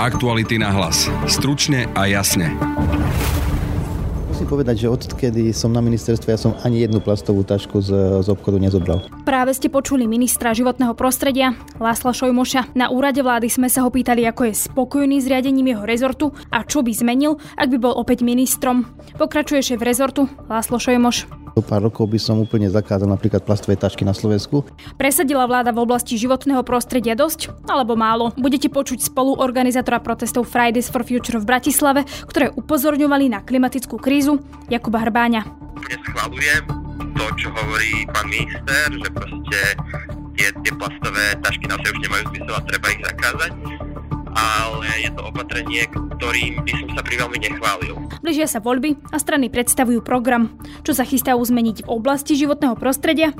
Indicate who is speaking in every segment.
Speaker 1: Aktuality na hlas. Stručne a jasne.
Speaker 2: Musím povedať, že odkedy som na ministerstve, ja som ani jednu plastovú tašku z, z obchodu nezobral.
Speaker 3: Práve ste počuli ministra životného prostredia Lásla Šojmoša. Na úrade vlády sme sa ho pýtali, ako je spokojný s riadením jeho rezortu a čo by zmenil, ak by bol opäť ministrom. Pokračuje šéf rezortu Láslo Šojmoš.
Speaker 2: Do pár rokov by som úplne zakázal napríklad plastové tašky na Slovensku.
Speaker 3: Presadila vláda v oblasti životného prostredia dosť alebo málo? Budete počuť spolu organizátora protestov Fridays for Future v Bratislave, ktoré upozorňovali na klimatickú krízu Jakuba Hrbáňa.
Speaker 4: Schvalujem to, čo hovorí pán minister, že proste tie, tie plastové tašky na už nemajú zmysel a treba ich zakázať ale je to opatrenie, ktorým by som sa pri veľmi nechválil.
Speaker 3: Blížia sa voľby a strany predstavujú program. Čo sa chystajú zmeniť v oblasti životného prostredia?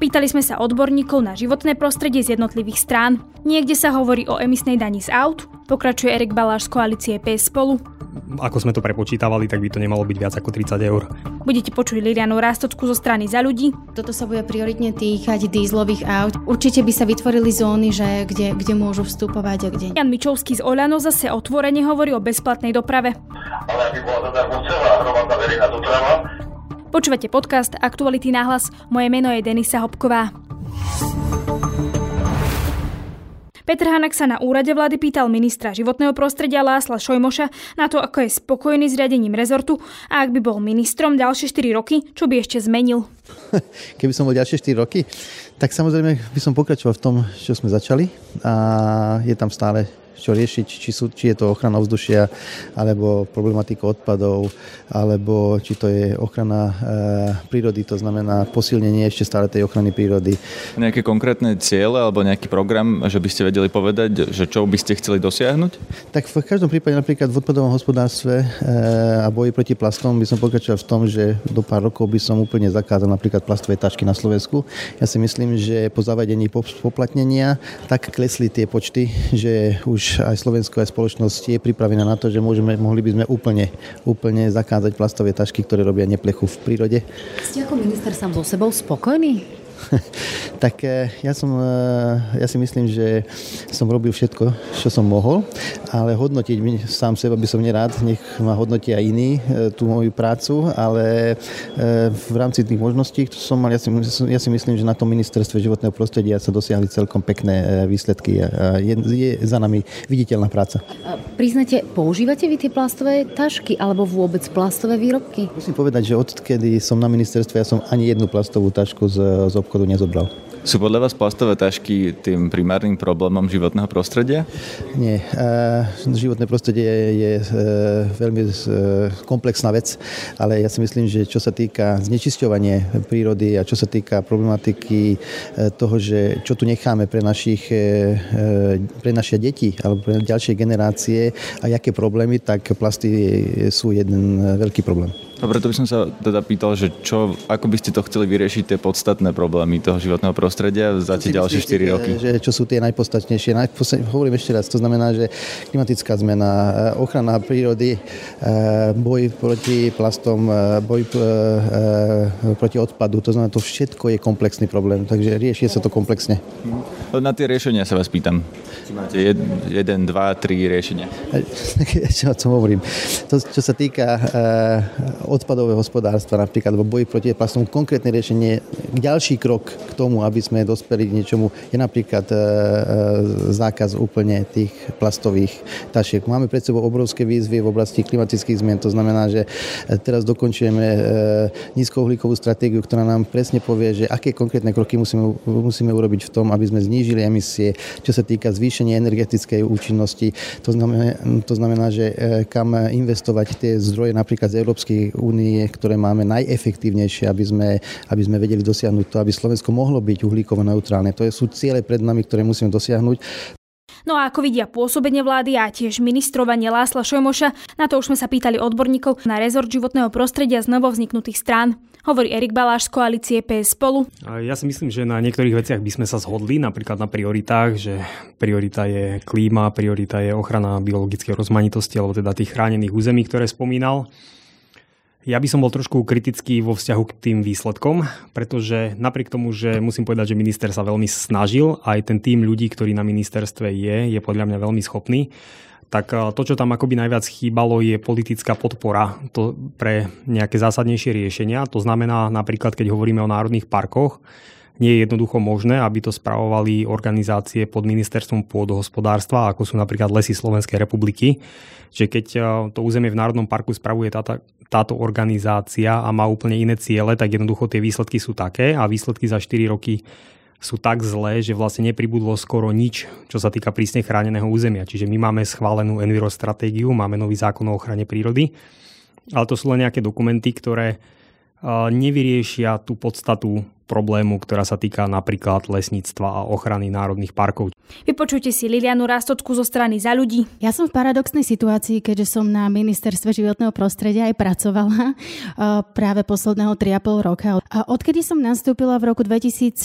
Speaker 3: Pýtali sme sa odborníkov na životné prostredie z jednotlivých strán. Niekde sa hovorí o emisnej dani z aut, pokračuje Erik Baláš z koalície PS spolu
Speaker 5: ako sme to prepočítavali, tak by to nemalo byť viac ako 30 eur.
Speaker 3: Budete počuť Lilianu Rástocku zo strany za ľudí.
Speaker 6: Toto sa bude prioritne týkať dízlových aut. Určite by sa vytvorili zóny, že kde, kde môžu vstupovať a kde.
Speaker 3: Jan Mičovský z Oľano zase otvorene hovorí o bezplatnej doprave.
Speaker 7: Ale aby bola zadarmo celá hromadná verejná doprava,
Speaker 3: Počúvate podcast Aktuality náhlas. Moje meno je Denisa Hopková. Petr Hanak sa na úrade vlády pýtal ministra životného prostredia Lásla Šojmoša na to, ako je spokojný s riadením rezortu a ak by bol ministrom ďalšie 4 roky, čo by ešte zmenil.
Speaker 2: Keby som bol ďalšie 4 roky, tak samozrejme by som pokračoval v tom, čo sme začali a je tam stále čo riešiť, či, sú, či je to ochrana vzdušia, alebo problematika odpadov, alebo či to je ochrana e, prírody, to znamená posilnenie ešte stále tej ochrany prírody.
Speaker 8: Nejaké konkrétne ciele alebo nejaký program, že by ste vedeli povedať, že čo by ste chceli dosiahnuť?
Speaker 2: Tak v každom prípade napríklad v odpadovom hospodárstve e, a boji proti plastom by som pokračoval v tom, že do pár rokov by som úplne zakázal napríklad plastové tašky na Slovensku. Ja si myslím, že po zavedení poplatnenia tak klesli tie počty, že už aj Slovensko, aj spoločnosť je pripravená na to, že môžeme, mohli by sme úplne, úplne zakázať plastové tašky, ktoré robia neplechu v prírode.
Speaker 6: Ste ako minister sám so sebou spokojný?
Speaker 2: tak eh, ja, som, eh, ja si myslím, že som robil všetko, čo som mohol, ale hodnotiť sám seba by som nerád, nech ma hodnotia iní eh, tú moju prácu, ale v rámci tých možností, ktoré som mal, ja si, ja si myslím, že na tom ministerstve životného prostredia sa dosiahli celkom pekné výsledky a je, je za nami viditeľná práca.
Speaker 6: Priznate, používate vy tie plastové tašky alebo vôbec plastové výrobky?
Speaker 2: Musím povedať, že odkedy som na ministerstve, ja som ani jednu plastovú tašku z, z obchodu nezobral.
Speaker 8: Sú podľa vás plastové tašky tým primárnym problémom životného prostredia?
Speaker 2: Nie. E, životné prostredie je, e, veľmi e, komplexná vec, ale ja si myslím, že čo sa týka znečisťovania prírody a čo sa týka problematiky toho, že čo tu necháme pre, našich, pre naše deti alebo pre ďalšie generácie a aké problémy, tak plasty sú jeden veľký problém.
Speaker 8: A preto by som sa teda pýtal, že čo, ako by ste to chceli vyriešiť tie podstatné problémy toho životného prostredia za tie ďalšie 4 roky?
Speaker 2: Že, čo sú tie najpodstatnejšie? Najpodstatnejšie hovorím ešte raz, to znamená, že klimatická zmena, eh, ochrana prírody, eh, boj proti plastom, eh, boj proti odpadu, to znamená, to všetko je komplexný problém, takže riešie sa to komplexne.
Speaker 8: Na tie riešenia sa vás pýtam. Či máte jed, jeden, dva, tri riešenia?
Speaker 2: Čo, čo hovorím? To, čo sa týka odpadové hospodárstva napríklad, alebo boji proti plastom, konkrétne riešenie, ďalší krok k tomu, aby sme dospeli k niečomu, je napríklad e, e, zákaz úplne tých plastových tašiek. Máme pred sebou obrovské výzvy v oblasti klimatických zmien, to znamená, že teraz dokončujeme e, nízkouhlíkovú stratégiu, ktorá nám presne povie, že aké konkrétne kroky musíme, musíme urobiť v tom, aby sme znížili emisie, čo sa týka zvýšenia energetickej účinnosti. To znamená, to znamená že kam investovať tie zdroje napríklad z Európskej únie, ktoré máme najefektívnejšie, aby sme, aby sme vedeli dosiahnuť to, aby Slovensko mohlo byť uhlíkovo neutrálne. To sú ciele pred nami, ktoré musíme dosiahnuť.
Speaker 3: No a ako vidia pôsobenie vlády a tiež ministrovanie Lásla Šojmoša, na to už sme sa pýtali odborníkov na rezort životného prostredia z novovzniknutých strán. Hovorí Erik Baláš z koalície PS spolu.
Speaker 5: Ja si myslím, že na niektorých veciach by sme sa zhodli, napríklad na prioritách, že priorita je klíma, priorita je ochrana biologickej rozmanitosti, alebo teda tých chránených území, ktoré spomínal. Ja by som bol trošku kritický vo vzťahu k tým výsledkom, pretože napriek tomu, že musím povedať, že minister sa veľmi snažil, aj ten tým ľudí, ktorý na ministerstve je, je podľa mňa veľmi schopný, tak to, čo tam akoby najviac chýbalo, je politická podpora to pre nejaké zásadnejšie riešenia. To znamená napríklad, keď hovoríme o národných parkoch, nie je jednoducho možné, aby to spravovali organizácie pod ministerstvom pôdohospodárstva, ako sú napríklad Lesy Slovenskej republiky. Čiže keď e, to územie v Národnom parku spravuje táto, táto organizácia a má úplne iné ciele, tak jednoducho tie výsledky sú také a výsledky za 4 roky sú tak zlé, že vlastne nepribudlo skoro nič, čo sa týka prísne chráneného územia. Čiže my máme schválenú envirostratégiu, máme nový zákon o ochrane prírody, ale to sú len nejaké dokumenty, ktoré e, nevyriešia tú podstatu problému, ktorá sa týka napríklad lesníctva a ochrany národných parkov.
Speaker 3: Vypočujte si Lilianu Rastocku zo strany za ľudí.
Speaker 6: Ja som v paradoxnej situácii, keďže som na ministerstve životného prostredia aj pracovala práve posledného 3,5 roka. A odkedy som nastúpila v roku 2016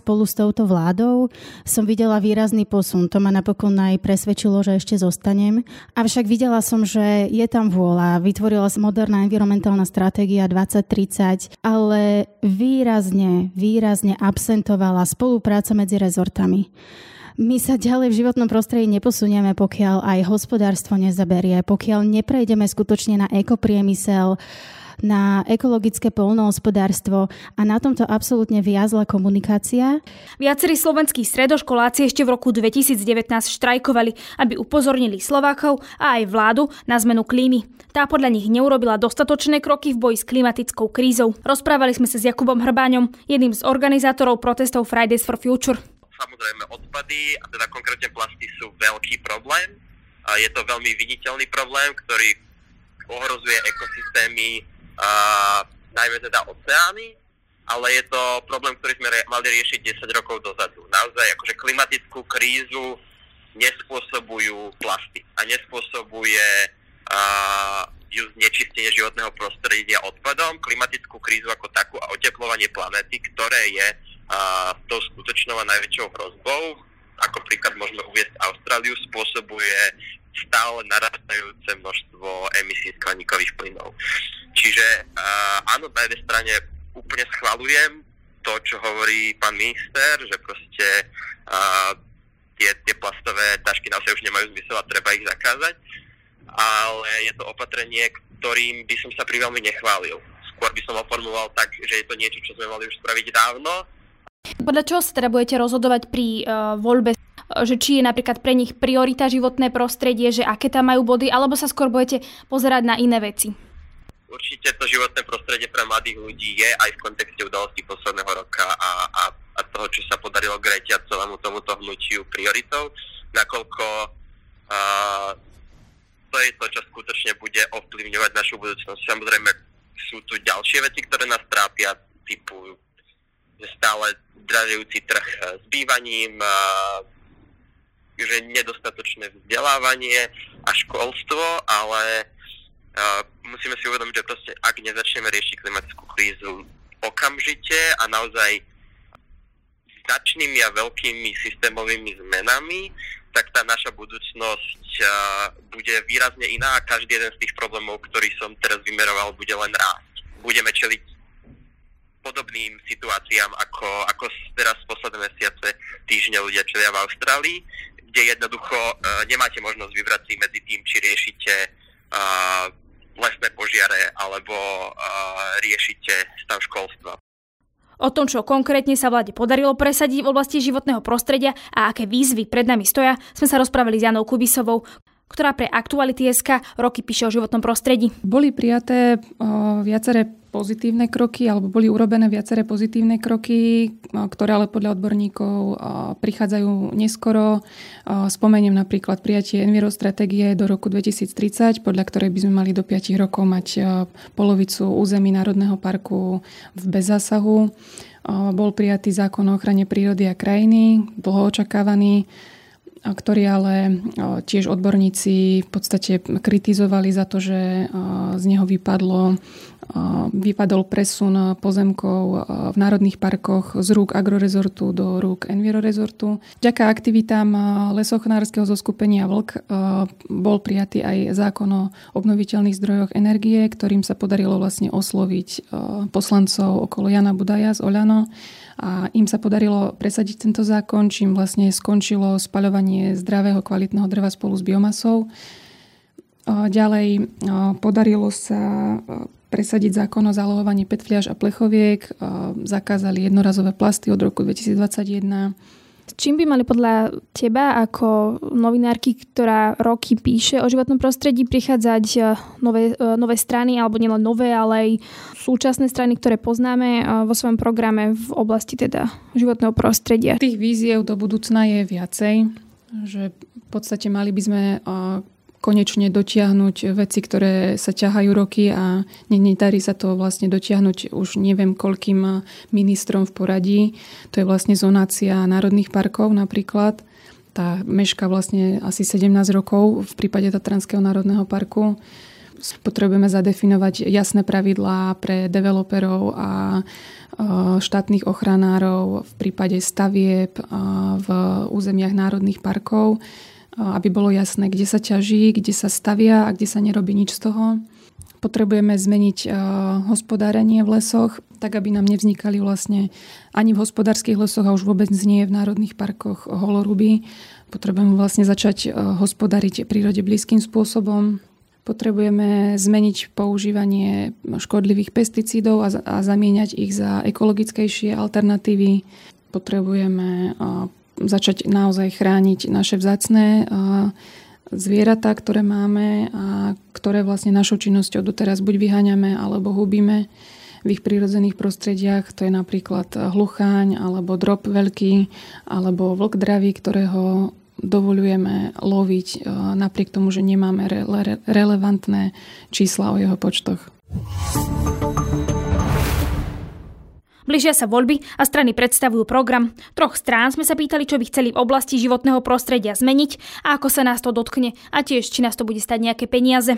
Speaker 6: spolu s touto vládou, som videla výrazný posun. To ma napokon aj presvedčilo, že ešte zostanem. Avšak videla som, že je tam vôľa. Vytvorila sa moderná environmentálna stratégia 2030, ale výrazne výrazne, absentovala spolupráca medzi rezortami. My sa ďalej v životnom prostredí neposunieme, pokiaľ aj hospodárstvo nezaberie, pokiaľ neprejdeme skutočne na ekopriemysel, na ekologické polnohospodárstvo a na tomto absolútne viazla komunikácia.
Speaker 3: Viacerí slovenskí stredoškoláci ešte v roku 2019 štrajkovali, aby upozornili Slovákov a aj vládu na zmenu klímy. Tá podľa nich neurobila dostatočné kroky v boji s klimatickou krízou. Rozprávali sme sa s Jakubom Hrbáňom, jedným z organizátorov protestov Fridays for Future.
Speaker 4: Samozrejme odpady, a teda konkrétne plasty sú veľký problém. A je to veľmi viditeľný problém, ktorý ohrozuje ekosystémy a najmä teda oceány, ale je to problém, ktorý sme mali riešiť 10 rokov dozadu. Naozaj akože klimatickú krízu nespôsobujú plasty a nespôsobuje uh, ju znečistenie životného prostredia odpadom, klimatickú krízu ako takú a oteplovanie planéty, ktoré je uh, tou skutočnou a najväčšou hrozbou, ako príklad môžeme uviesť Austráliu, spôsobuje stále narastajúce množstvo emisí skleníkových plynov. Čiže uh, áno, na jednej strane úplne schvalujem to, čo hovorí pán minister, že proste uh, tie, tie plastové tašky naozaj už nemajú zmysel a treba ich zakázať, ale je to opatrenie, ktorým by som sa pri veľmi nechválil. Skôr by som ho formuloval tak, že je to niečo, čo sme mali už spraviť dávno.
Speaker 3: Podľa čoho sa teda budete rozhodovať pri uh, voľbe že či je napríklad pre nich priorita životné prostredie, že aké tam majú body, alebo sa skôr budete pozerať na iné veci?
Speaker 4: Určite to životné prostredie pre mladých ľudí je aj v kontexte udalostí posledného roka a, a, a toho, čo sa podarilo Grete a celému tomuto hnutiu prioritou, nakoľko uh, to je to, čo skutočne bude ovplyvňovať našu budúcnosť. Samozrejme, sú tu ďalšie veci, ktoré nás trápia, typu stále dražujúci trh s bývaním, uh, že nedostatočné vzdelávanie a školstvo, ale uh, musíme si uvedomiť, že proste ak nezačneme riešiť klimatickú krízu okamžite a naozaj značnými a veľkými systémovými zmenami, tak tá naša budúcnosť bude výrazne iná a každý jeden z tých problémov, ktorý som teraz vymeroval, bude len rásť. Budeme čeliť podobným situáciám, ako, ako teraz posledné mesiace, týždne ľudia čelia v Austrálii kde jednoducho uh, nemáte možnosť vybrať si medzi tým, či riešite uh, lesné požiare alebo uh, riešite stav školstva.
Speaker 3: O tom, čo konkrétne sa vláde podarilo presadiť v oblasti životného prostredia a aké výzvy pred nami stoja, sme sa rozprávali s Janou Kubisovou, ktorá pre Aktuality SK roky píše o životnom prostredí.
Speaker 9: Boli prijaté o, viaceré pozitívne kroky, alebo boli urobené viaceré pozitívne kroky, ktoré ale podľa odborníkov prichádzajú neskoro. Spomeniem napríklad prijatie Envirostratégie do roku 2030, podľa ktorej by sme mali do 5 rokov mať polovicu území Národného parku v bezzásahu. Bol prijatý zákon o ochrane prírody a krajiny, dlho očakávaný ktorý ale tiež odborníci v podstate kritizovali za to, že z neho vypadlo vypadol presun pozemkov v národných parkoch z rúk agrorezortu do rúk envirorezortu. Vďaka aktivitám lesochnárskeho zoskupenia Vlk bol prijatý aj zákon o obnoviteľných zdrojoch energie, ktorým sa podarilo vlastne osloviť poslancov okolo Jana Budaja z Oľano A im sa podarilo presadiť tento zákon, čím vlastne skončilo spaľovanie zdravého kvalitného dreva spolu s biomasou. Ďalej podarilo sa presadiť zákon o zálohovaní PET fľaš a plechoviek, zakázali jednorazové plasty od roku 2021,
Speaker 3: Čím by mali podľa teba ako novinárky, ktorá roky píše o životnom prostredí, prichádzať e, nové, e, nové strany, alebo nielen nové, ale aj súčasné strany, ktoré poznáme e, vo svojom programe v oblasti teda životného prostredia?
Speaker 9: Tých víziev do budúcna je viacej, že v podstate mali by sme konečne dotiahnuť veci, ktoré sa ťahajú roky a nedarí sa to vlastne dotiahnuť už neviem koľkým ministrom v poradí. To je vlastne zonácia národných parkov napríklad. Tá meška vlastne asi 17 rokov v prípade Tatranského národného parku. Potrebujeme zadefinovať jasné pravidlá pre developerov a štátnych ochranárov v prípade stavieb v územiach národných parkov aby bolo jasné, kde sa ťaží, kde sa stavia a kde sa nerobí nič z toho. Potrebujeme zmeniť hospodárenie v lesoch, tak aby nám nevznikali vlastne ani v hospodárskych lesoch a už vôbec nie v národných parkoch holoruby. Potrebujeme vlastne začať hospodariť prírode blízkym spôsobom. Potrebujeme zmeniť používanie škodlivých pesticídov a, a zamieňať ich za ekologickejšie alternatívy. Potrebujeme začať naozaj chrániť naše vzácné zvieratá, ktoré máme a ktoré vlastne našou činnosťou doteraz buď vyháňame alebo hubíme v ich prírodzených prostrediach. To je napríklad hlucháň alebo drop veľký alebo vlk dravý, ktorého dovolujeme loviť napriek tomu, že nemáme re- relevantné čísla o jeho počtoch.
Speaker 3: Blížia sa voľby a strany predstavujú program. Troch strán sme sa pýtali, čo by chceli v oblasti životného prostredia zmeniť a ako sa nás to dotkne a tiež, či nás to bude stať nejaké peniaze.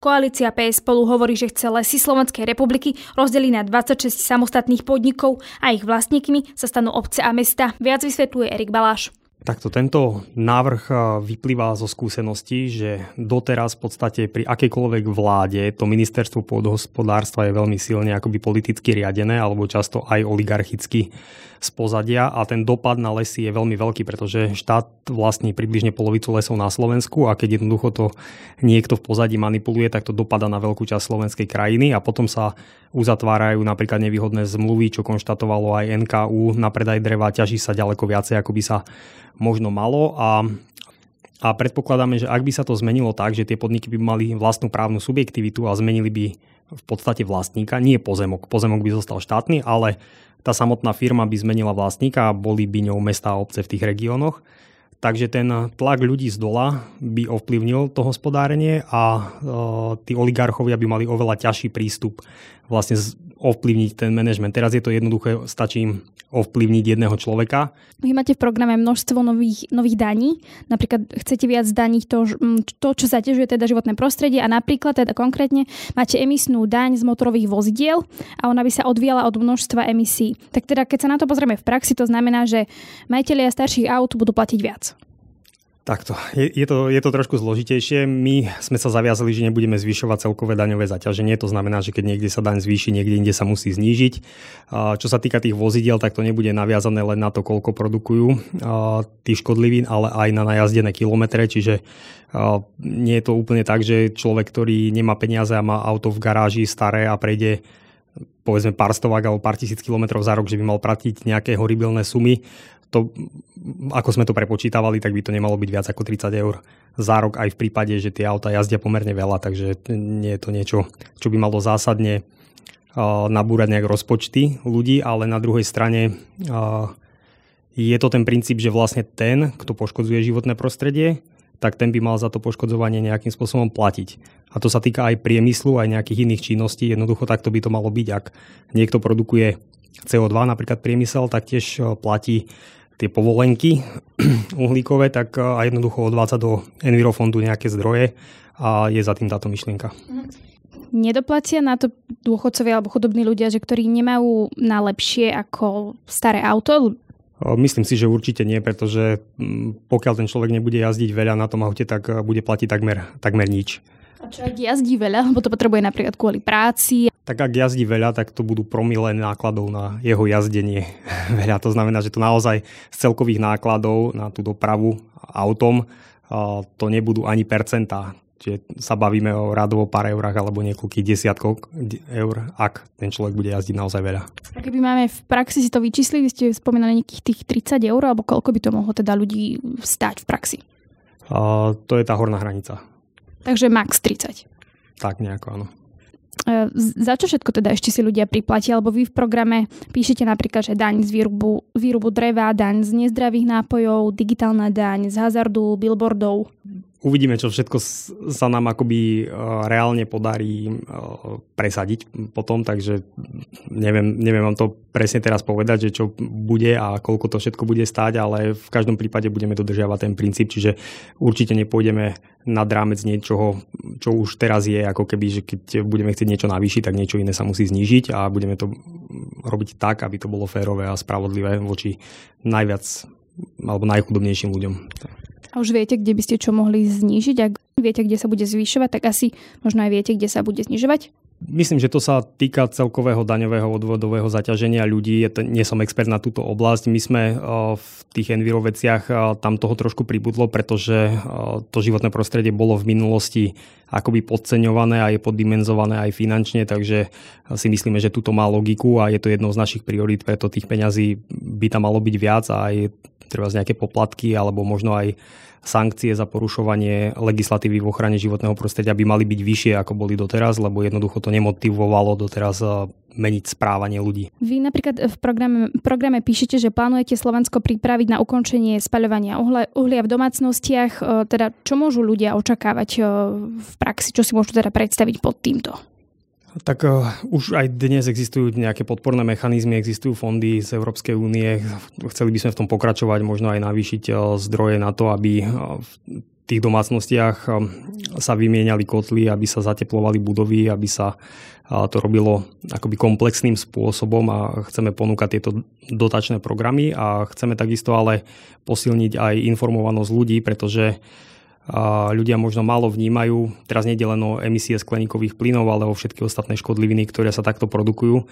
Speaker 3: Koalícia PS spolu hovorí, že chce lesy Slovenskej republiky rozdeliť na 26 samostatných podnikov a ich vlastníkmi sa stanú obce a mesta. Viac vysvetľuje Erik Baláš.
Speaker 5: Takto tento návrh vyplýva zo skúseností, že doteraz v podstate pri akejkoľvek vláde to ministerstvo pôdohospodárstva je veľmi silne akoby politicky riadené alebo často aj oligarchicky z pozadia a ten dopad na lesy je veľmi veľký, pretože štát vlastní približne polovicu lesov na Slovensku a keď jednoducho to niekto v pozadí manipuluje, tak to dopada na veľkú časť slovenskej krajiny a potom sa uzatvárajú napríklad nevýhodné zmluvy, čo konštatovalo aj NKU na predaj dreva, ťaží sa ďaleko viacej, ako by sa možno malo a a predpokladáme, že ak by sa to zmenilo tak, že tie podniky by mali vlastnú právnu subjektivitu a zmenili by v podstate vlastníka, nie pozemok, pozemok by zostal štátny, ale tá samotná firma by zmenila vlastníka a boli by ňou mesta a obce v tých regiónoch. Takže ten tlak ľudí z dola by ovplyvnil to hospodárenie a e, tí oligarchovia by mali oveľa ťažší prístup vlastne ovplyvniť ten manažment. Teraz je to jednoduché, stačí im ovplyvniť jedného človeka.
Speaker 3: Vy máte v programe množstvo nových, nových daní. Napríklad chcete viac daniť to, to, čo zaťažuje teda životné prostredie a napríklad teda konkrétne máte emisnú daň z motorových vozidiel a ona by sa odvíjala od množstva emisí. Tak teda keď sa na to pozrieme v praxi, to znamená, že majiteľia starších aut budú platiť viac.
Speaker 5: Takto. Je, je, to, je to trošku zložitejšie. My sme sa zaviazali, že nebudeme zvyšovať celkové daňové zaťaženie. To znamená, že keď niekde sa daň zvýši, niekde inde sa musí znížiť. Čo sa týka tých vozidiel, tak to nebude naviazané len na to, koľko produkujú tých škodlivín, ale aj na najazdené kilometre. Čiže nie je to úplne tak, že človek, ktorý nemá peniaze a má auto v garáži staré a prejde povedzme pár stovák alebo pár tisíc kilometrov za rok, že by mal platiť nejaké horibilné sumy to, ako sme to prepočítavali, tak by to nemalo byť viac ako 30 eur za rok aj v prípade, že tie auta jazdia pomerne veľa, takže nie je to niečo, čo by malo zásadne nabúrať nejak rozpočty ľudí, ale na druhej strane je to ten princíp, že vlastne ten, kto poškodzuje životné prostredie, tak ten by mal za to poškodzovanie nejakým spôsobom platiť. A to sa týka aj priemyslu, aj nejakých iných činností. Jednoducho takto by to malo byť. Ak niekto produkuje CO2, napríklad priemysel, tak tiež platí tie povolenky uhlíkové, tak a jednoducho odvádza do Envirofondu nejaké zdroje a je za tým táto myšlienka.
Speaker 3: Nedoplatia na to dôchodcovia alebo chudobní ľudia, že ktorí nemajú na lepšie ako staré auto?
Speaker 5: Myslím si, že určite nie, pretože pokiaľ ten človek nebude jazdiť veľa na tom aute, tak bude platiť takmer, takmer nič.
Speaker 3: A čo ak jazdí veľa, lebo to potrebuje napríklad kvôli práci,
Speaker 5: Tak ak jazdí veľa, tak to budú promile nákladov na jeho jazdenie veľa. To znamená, že to naozaj z celkových nákladov na tú dopravu autom to nebudú ani percentá. Čiže sa bavíme o radovo pár eurách alebo niekoľkých desiatkov eur, ak ten človek bude jazdiť naozaj veľa.
Speaker 3: A keby máme v praxi si to vyčíslili, ste spomínali nejakých tých 30 eur, alebo koľko by to mohlo teda ľudí stať v praxi?
Speaker 5: A, to je tá horná hranica.
Speaker 3: Takže max 30.
Speaker 5: Tak nejako, áno.
Speaker 3: E, za čo všetko teda ešte si ľudia priplatia? Alebo vy v programe píšete napríklad, že daň z výrubu, výrubu dreva, daň z nezdravých nápojov, digitálna daň z hazardu, billboardov
Speaker 5: uvidíme, čo všetko sa nám akoby e, reálne podarí e, presadiť potom, takže neviem, neviem vám to presne teraz povedať, že čo bude a koľko to všetko bude stáť, ale v každom prípade budeme dodržiavať ten princíp, čiže určite nepôjdeme nad rámec niečoho, čo už teraz je, ako keby, že keď budeme chcieť niečo navýšiť, tak niečo iné sa musí znížiť a budeme to robiť tak, aby to bolo férové a spravodlivé voči najviac alebo najchudobnejším ľuďom.
Speaker 3: A už viete, kde by ste čo mohli znížiť? Ak viete, kde sa bude zvyšovať, tak asi možno aj viete, kde sa bude znižovať?
Speaker 5: Myslím, že to sa týka celkového daňového odvodového zaťaženia ľudí. Ja nie som expert na túto oblasť. My sme v tých enviroveciach tam toho trošku pribudlo, pretože to životné prostredie bolo v minulosti akoby podceňované a je poddimenzované aj finančne, takže si myslíme, že túto má logiku a je to jednou z našich priorít, preto tých peňazí by tam malo byť viac a aj treba z nejaké poplatky alebo možno aj sankcie za porušovanie legislatívy v ochrane životného prostredia by mali byť vyššie, ako boli doteraz, lebo jednoducho to nemotivovalo doteraz eh, meniť správanie ľudí.
Speaker 3: Vy napríklad v programe, programe píšete, že plánujete Slovensko pripraviť na ukončenie spaľovania uhlia, v domácnostiach. Eh, teda čo môžu ľudia očakávať eh, v praxi? Čo si môžu teda predstaviť pod týmto?
Speaker 5: Tak uh, už aj dnes existujú nejaké podporné mechanizmy, existujú fondy z Európskej únie. Chceli by sme v tom pokračovať, možno aj navýšiť uh, zdroje na to, aby uh, v tých domácnostiach sa vymieniali kotly, aby sa zateplovali budovy, aby sa to robilo akoby komplexným spôsobom a chceme ponúkať tieto dotačné programy a chceme takisto ale posilniť aj informovanosť ľudí, pretože ľudia možno málo vnímajú. Teraz nie len o emisie skleníkových plynov, ale o všetky ostatné škodliviny, ktoré sa takto produkujú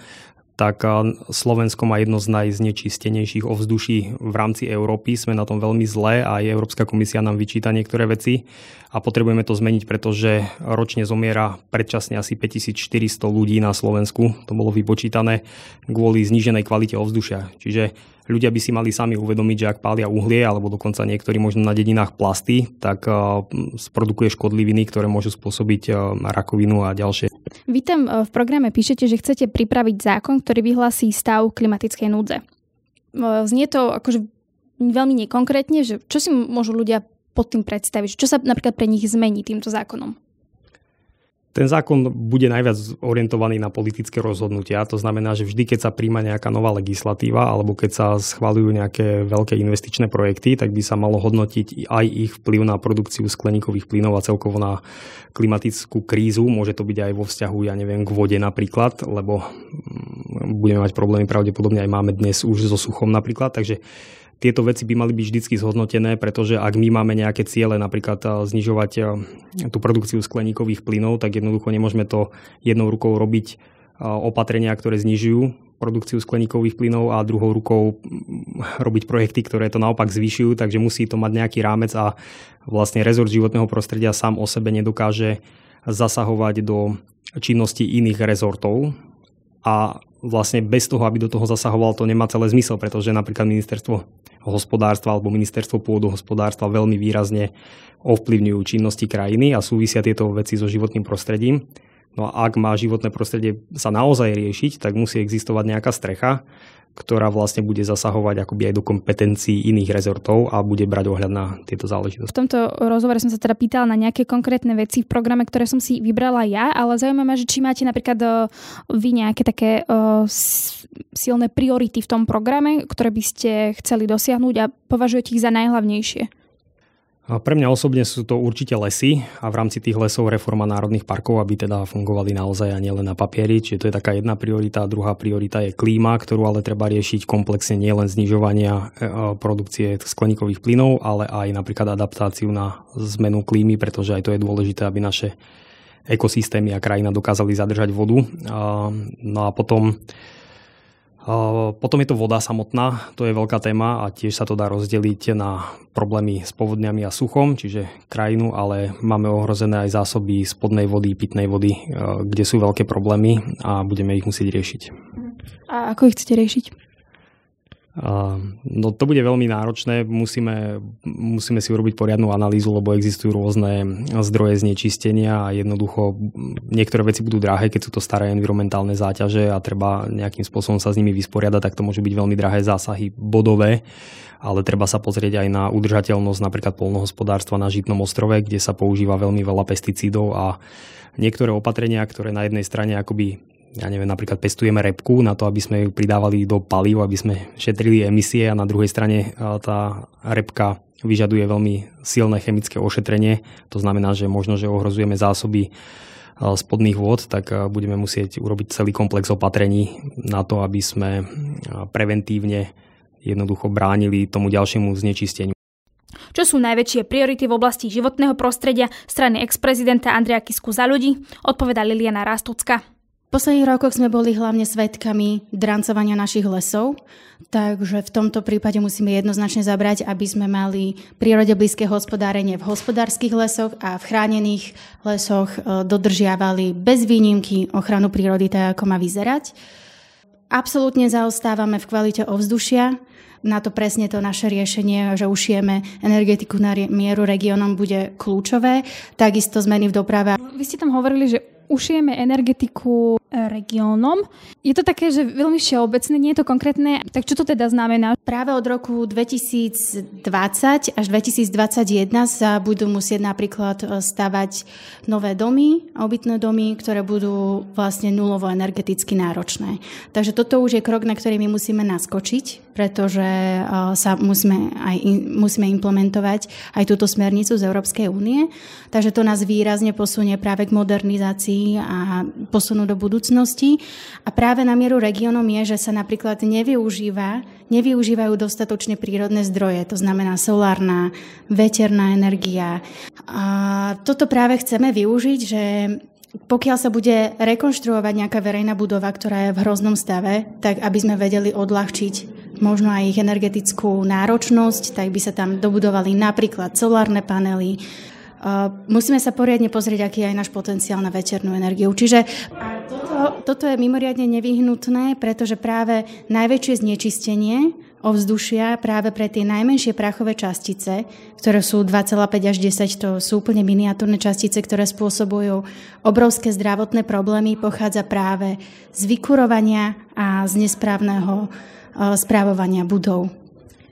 Speaker 5: tak Slovensko má jedno z najznečistenejších ovzduší v rámci Európy. Sme na tom veľmi zlé a aj Európska komisia nám vyčíta niektoré veci a potrebujeme to zmeniť, pretože ročne zomiera predčasne asi 5400 ľudí na Slovensku. To bolo vypočítané kvôli zníženej kvalite ovzdušia. Čiže ľudia by si mali sami uvedomiť, že ak pália uhlie alebo dokonca niektorí možno na dedinách plasty, tak sprodukuje škodliviny, ktoré môžu spôsobiť rakovinu a ďalšie.
Speaker 3: Vy tam v programe píšete, že chcete pripraviť zákon, ktorý vyhlasí stav klimatickej núdze. Znie to akože veľmi nekonkrétne, že čo si môžu ľudia pod tým predstaviť? Čo sa napríklad pre nich zmení týmto zákonom?
Speaker 5: Ten zákon bude najviac orientovaný na politické rozhodnutia. To znamená, že vždy, keď sa príjma nejaká nová legislatíva alebo keď sa schvalujú nejaké veľké investičné projekty, tak by sa malo hodnotiť aj ich vplyv na produkciu skleníkových plynov a celkovo na klimatickú krízu. Môže to byť aj vo vzťahu, ja neviem, k vode napríklad, lebo mm, budeme mať problémy pravdepodobne aj máme dnes už so suchom napríklad. Takže tieto veci by mali byť vždy zhodnotené, pretože ak my máme nejaké ciele, napríklad eh, znižovať eh, tú produkciu skleníkových plynov, tak jednoducho nemôžeme to jednou rukou robiť eh, opatrenia, ktoré znižujú produkciu skleníkových plynov a druhou rukou mm, robiť projekty, ktoré to naopak zvyšujú, takže musí to mať nejaký rámec a vlastne rezort životného prostredia sám o sebe nedokáže zasahovať do činnosti iných rezortov. A vlastne bez toho, aby do toho zasahoval, to nemá celé zmysel, pretože napríklad ministerstvo hospodárstva alebo ministerstvo pôdohospodárstva veľmi výrazne ovplyvňujú činnosti krajiny a súvisia tieto veci so životným prostredím. No a ak má životné prostredie sa naozaj riešiť, tak musí existovať nejaká strecha, ktorá vlastne bude zasahovať akoby aj do kompetencií iných rezortov a bude brať ohľad na tieto záležitosti.
Speaker 3: V tomto rozhovore som sa teda pýtala na nejaké konkrétne veci v programe, ktoré som si vybrala ja, ale zaujímavé, že či máte napríklad uh, vy nejaké také uh, silné priority v tom programe, ktoré by ste chceli dosiahnuť a považujete ich za najhlavnejšie.
Speaker 5: Pre mňa osobne sú to určite lesy a v rámci tých lesov reforma národných parkov, aby teda fungovali naozaj a nielen na papieri. Čiže to je taká jedna priorita. Druhá priorita je klíma, ktorú ale treba riešiť komplexne nielen znižovania e, produkcie skleníkových plynov, ale aj napríklad adaptáciu na zmenu klímy, pretože aj to je dôležité, aby naše ekosystémy a krajina dokázali zadržať vodu. No a potom potom je to voda samotná, to je veľká téma a tiež sa to dá rozdeliť na problémy s povodňami a suchom, čiže krajinu, ale máme ohrozené aj zásoby spodnej vody, pitnej vody, kde sú veľké problémy a budeme ich musieť riešiť.
Speaker 3: A ako ich chcete riešiť?
Speaker 5: No to bude veľmi náročné, musíme, musíme si urobiť poriadnu analýzu, lebo existujú rôzne zdroje znečistenia a jednoducho niektoré veci budú drahé, keď sú to staré environmentálne záťaže a treba nejakým spôsobom sa s nimi vysporiadať, tak to môžu byť veľmi drahé zásahy bodové, ale treba sa pozrieť aj na udržateľnosť napríklad polnohospodárstva na Žitnom ostrove, kde sa používa veľmi veľa pesticídov a niektoré opatrenia, ktoré na jednej strane akoby ja neviem, napríklad pestujeme repku na to, aby sme ju pridávali do palív, aby sme šetrili emisie a na druhej strane tá repka vyžaduje veľmi silné chemické ošetrenie. To znamená, že možno, že ohrozujeme zásoby spodných vôd, tak budeme musieť urobiť celý komplex opatrení na to, aby sme preventívne jednoducho bránili tomu ďalšiemu znečisteniu.
Speaker 3: Čo sú najväčšie priority v oblasti životného prostredia strany ex-prezidenta Andreja Kisku za ľudí, odpoveda Liliana Rastucka
Speaker 6: posledných rokoch sme boli hlavne svetkami drancovania našich lesov, takže v tomto prípade musíme jednoznačne zabrať, aby sme mali prírode blízke hospodárenie v hospodárskych lesoch a v chránených lesoch e, dodržiavali bez výnimky ochranu prírody tak, ako má vyzerať. Absolútne zaostávame v kvalite ovzdušia, na to presne to naše riešenie, že ušijeme energetiku na mieru regiónom bude kľúčové. Takisto zmeny v doprave.
Speaker 3: Vy ste tam hovorili, že ušijeme energetiku regiónom. Je to také, že veľmi všeobecné, nie je to konkrétne. Tak čo to teda znamená?
Speaker 6: Práve od roku 2020 až 2021 sa budú musieť napríklad e, stavať nové domy, obytné domy, ktoré budú vlastne nulovo energeticky náročné. Takže toto už je krok, na ktorý my musíme naskočiť, pretože sa musíme, aj, musíme implementovať aj túto smernicu z Európskej únie. Takže to nás výrazne posunie práve k modernizácii a posunú do budúcnosti. A práve na mieru regiónom je, že sa napríklad nevyužíva, nevyužívajú dostatočne prírodné zdroje, to znamená solárna, veterná energia. A toto práve chceme využiť, že pokiaľ sa bude rekonštruovať nejaká verejná budova, ktorá je v hroznom stave, tak aby sme vedeli odľahčiť možno aj ich energetickú náročnosť, tak by sa tam dobudovali napríklad solárne panely, musíme sa poriadne pozrieť, aký je aj náš potenciál na večernú energiu. Čiže toto, toto je mimoriadne nevyhnutné, pretože práve najväčšie znečistenie ovzdušia práve pre tie najmenšie prachové častice, ktoré sú 2,5 až 10, to sú úplne miniatúrne častice, ktoré spôsobujú obrovské zdravotné problémy, pochádza práve z vykurovania a z nesprávneho správovania budov.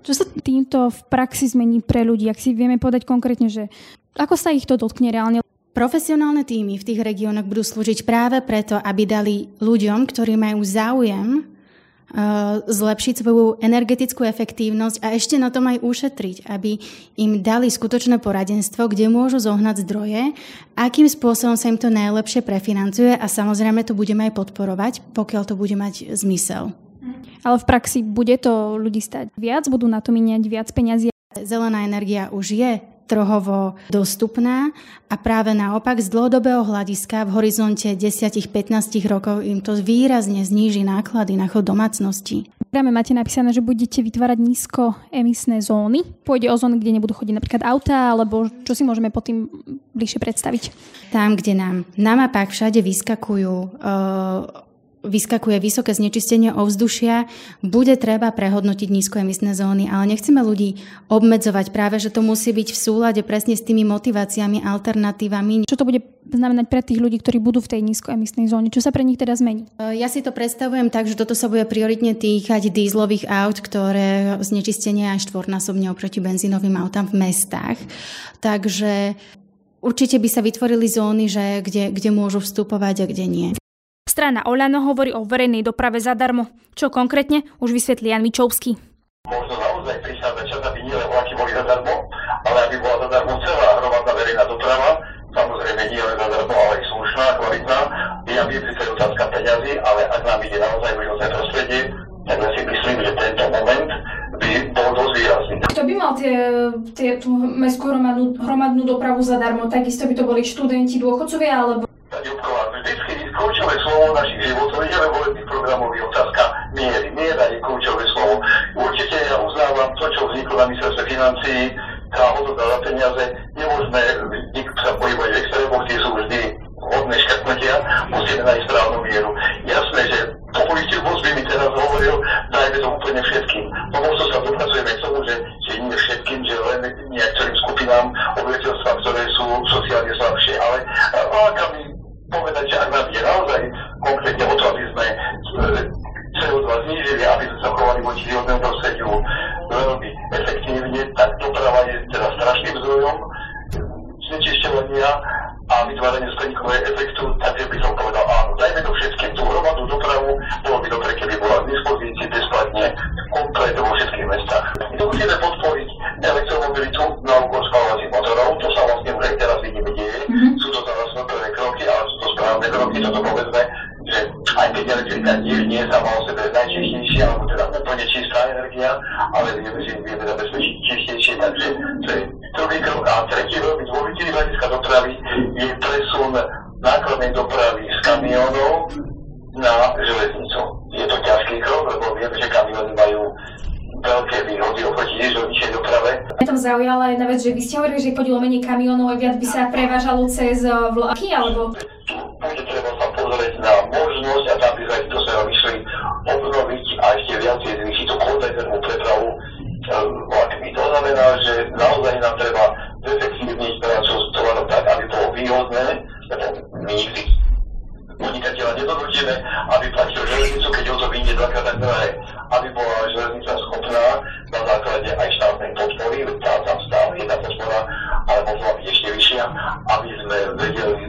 Speaker 3: Čo sa týmto v praxi zmení pre ľudí? Ak si vieme povedať konkrétne, že ako sa ich to dotkne reálne?
Speaker 6: Profesionálne týmy v tých regiónoch budú slúžiť práve preto, aby dali ľuďom, ktorí majú záujem eh, zlepšiť svoju energetickú efektívnosť a ešte na tom aj ušetriť, aby im dali skutočné poradenstvo, kde môžu zohnať zdroje, akým spôsobom sa im to najlepšie prefinancuje a samozrejme to budeme aj podporovať, pokiaľ to bude mať zmysel.
Speaker 3: Ale v praxi bude to ľudí stať viac, budú na to miniať viac peniazy.
Speaker 6: Zelená energia už je trhovo dostupná a práve naopak z dlhodobého hľadiska v horizonte 10-15 rokov im to výrazne zníži náklady na chod domácnosti.
Speaker 3: Práve máte napísané, že budete vytvárať nízkoemisné zóny. Pôjde o zóny, kde nebudú chodiť napríklad auta, alebo čo si môžeme pod tým bližšie predstaviť?
Speaker 6: Tam, kde nám na mapách všade vyskakujú uh, vyskakuje vysoké znečistenie ovzdušia, bude treba prehodnotiť nízkoemisné zóny, ale nechceme ľudí obmedzovať práve, že to musí byť v súlade presne s tými motiváciami, alternatívami.
Speaker 3: Čo to bude znamenať pre tých ľudí, ktorí budú v tej nízkoemisnej zóne? Čo sa pre nich teda zmení?
Speaker 6: E, ja si to predstavujem tak, že toto sa bude prioritne týkať dízlových aut, ktoré znečistenie aj štvornásobne oproti benzínovým autám v mestách. Takže určite by sa vytvorili zóny, že kde, kde môžu vstupovať a kde nie.
Speaker 3: Strana Oľano hovorí o verejnej doprave zadarmo. Čo konkrétne, už vysvetlí Jan Mičovský.
Speaker 7: Možno naozaj prichádzať čas, aby nielen vlaky boli zadarmo, ale aby bola zadarmo celá hromadná verejná doprava, samozrejme nie len zadarmo, ale aj slušná, kvalitná. Ja viem, že to je otázka peňazí, ale ak nám ide naozaj životné prostredie, tak ja si myslím, že tento moment by bol dosť výrazný.
Speaker 3: Kto by mal tie, tie, tú mestskú hromadnú, hromadnú dopravu zadarmo? Takisto by to boli študenti, dôchodcovia, alebo
Speaker 7: pani Obková, vždycky kľúčové slovo našich životov, ideme volebných programov, otázka miery. Miera je kľúčové slovo. Určite ja uznávam to, čo vzniklo na ministerstve financií, tá hodnota za peniaze, nemôžeme sa pohybovať v extrémoch, tie sú vždy hodné škrtnutia, musíme nájsť správnu mieru. Jasné, že populizmus by mi teraz hovoril, dajme to úplne všetkým. No možno sa dopracujeme k tomu, že, že nie všetkým, že len niektorým skupinám obyvateľstva, ktoré sú sociálne slabšie, ale mi povedať, že ak nám je naozaj konkrétne o to, aby sme e, CO2 znížili, aby sme sa chovali voči životnému prostrediu veľmi efektívne, tak doprava je teda strašným zdrojom znečisťovania a vytváranie skleníkového efektu, takže by som povedal áno, dajme to všetkým tú hromadnú dopravu, bolo by dobre, keby bola k dispozícii bezplatne komplet vo všetkých mestách. My to musíme podporiť elektromobilitu na úkor spalovacích motorov, to sa vlastne už aj teraz vidíme deje, mm-hmm. sú to teraz nové kroky, ale sú to správne kroky, toto povedzme, aj keď elektrika nie, nie sama o sebe najčistejšia, alebo teda úplne čistá energia, ale vieme, že vieme zabezpečiť čistejšie, takže to je druhý krok. A tretí veľmi dôležitý hľadiska dopravy je presun nákladnej dopravy z kamionov na železnicu. Je to ťažký krok, lebo vieme, že kamiony majú veľké výhody oproti železničnej doprave.
Speaker 3: Mňa tam zaujala jedna vec, že vy ste hovorili, že chodilo menej kamionov a viac by sa prevážalo cez eh, vlaky, alebo...
Speaker 7: viacej tú kontajnerovú prepravu vlakmi. To znamená, že naozaj nám treba zefektívniť prácu s tovarom tak, aby bolo výhodné, lebo my nikdy podnikateľa nedonútime, aby platil železnicu, keď ho to vyjde dvakrát tak drahé, aby bola železnica schopná na základe aj štátnej podpory, tá tam stále jedna podpora, ale mohla byť ešte vyššia, aby sme vedeli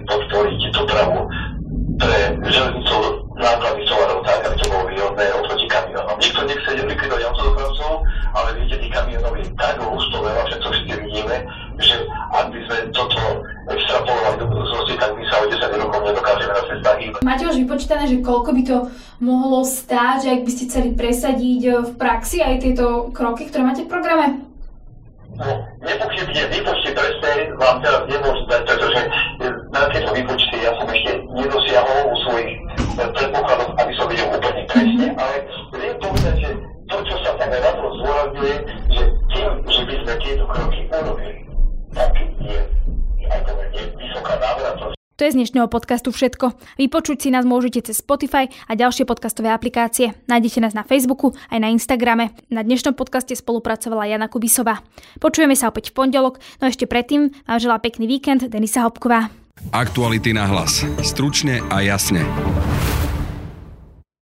Speaker 7: by sme toto extrapolovali do budúcnosti, tak my sa o 10 rokov nedokážeme na cestách hýbať.
Speaker 3: Máte už vypočítané, že koľko by to mohlo stáť, že ak by ste chceli presadiť eh, v praxi aj tieto kroky, ktoré máte v programe?
Speaker 7: No, nepochybne výpočty presné vám teraz nemôžem dať, pretože na tieto výpočty ja som ešte nedosiahol u svojich eh, predpokladov, aby som videl úplne presne, ale viem povedať, že to, čo sa tam na to zdôrazňuje, že tým, že by sme tieto kroky urobili, tak
Speaker 3: To je z dnešného podcastu všetko. Vypočuť si nás môžete cez Spotify a ďalšie podcastové aplikácie. Nájdete nás na Facebooku aj na Instagrame. Na dnešnom podcaste spolupracovala Jana Kubisová. Počujeme sa opäť v pondelok, no ešte predtým vám želá pekný víkend Denisa Hopková.
Speaker 1: Aktuality na hlas. Stručne a jasne.